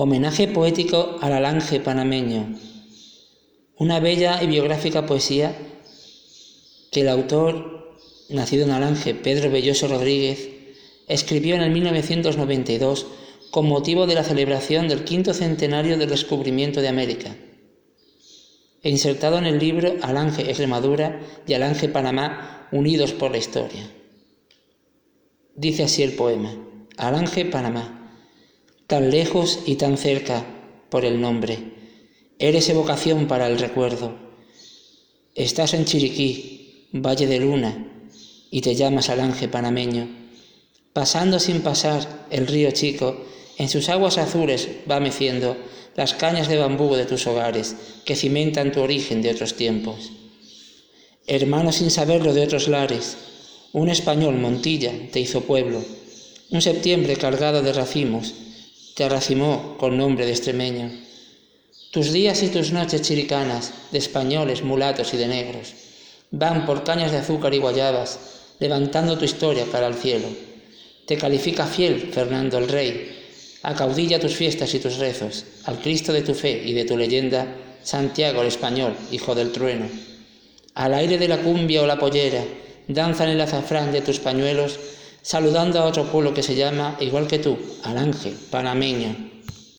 Homenaje poético al alange panameño. Una bella y biográfica poesía que el autor, nacido en Alange, Pedro Belloso Rodríguez, escribió en el 1992 con motivo de la celebración del quinto centenario del descubrimiento de América, e insertado en el libro Alange Extremadura y Alange Panamá, unidos por la historia. Dice así el poema, Alange Panamá tan lejos y tan cerca por el nombre. Eres evocación para el recuerdo. Estás en Chiriquí, Valle de Luna, y te llamas Alange panameño. Pasando sin pasar el río Chico, en sus aguas azules va meciendo las cañas de bambú de tus hogares que cimentan tu origen de otros tiempos. Hermano sin saberlo de otros lares, un español Montilla te hizo pueblo, un septiembre cargado de racimos, te racimó con nombre de extremeño. Tus días y tus noches chiricanas, de españoles, mulatos y de negros, van por cañas de azúcar y guayabas, levantando tu historia cara al cielo. Te califica fiel Fernando el Rey, acaudilla tus fiestas y tus rezos, al Cristo de tu fe y de tu leyenda, Santiago el español, hijo del trueno. Al aire de la cumbia o la pollera, danzan el azafrán de tus pañuelos saludando a otro pueblo que se llama, igual que tú, al ángel panameño,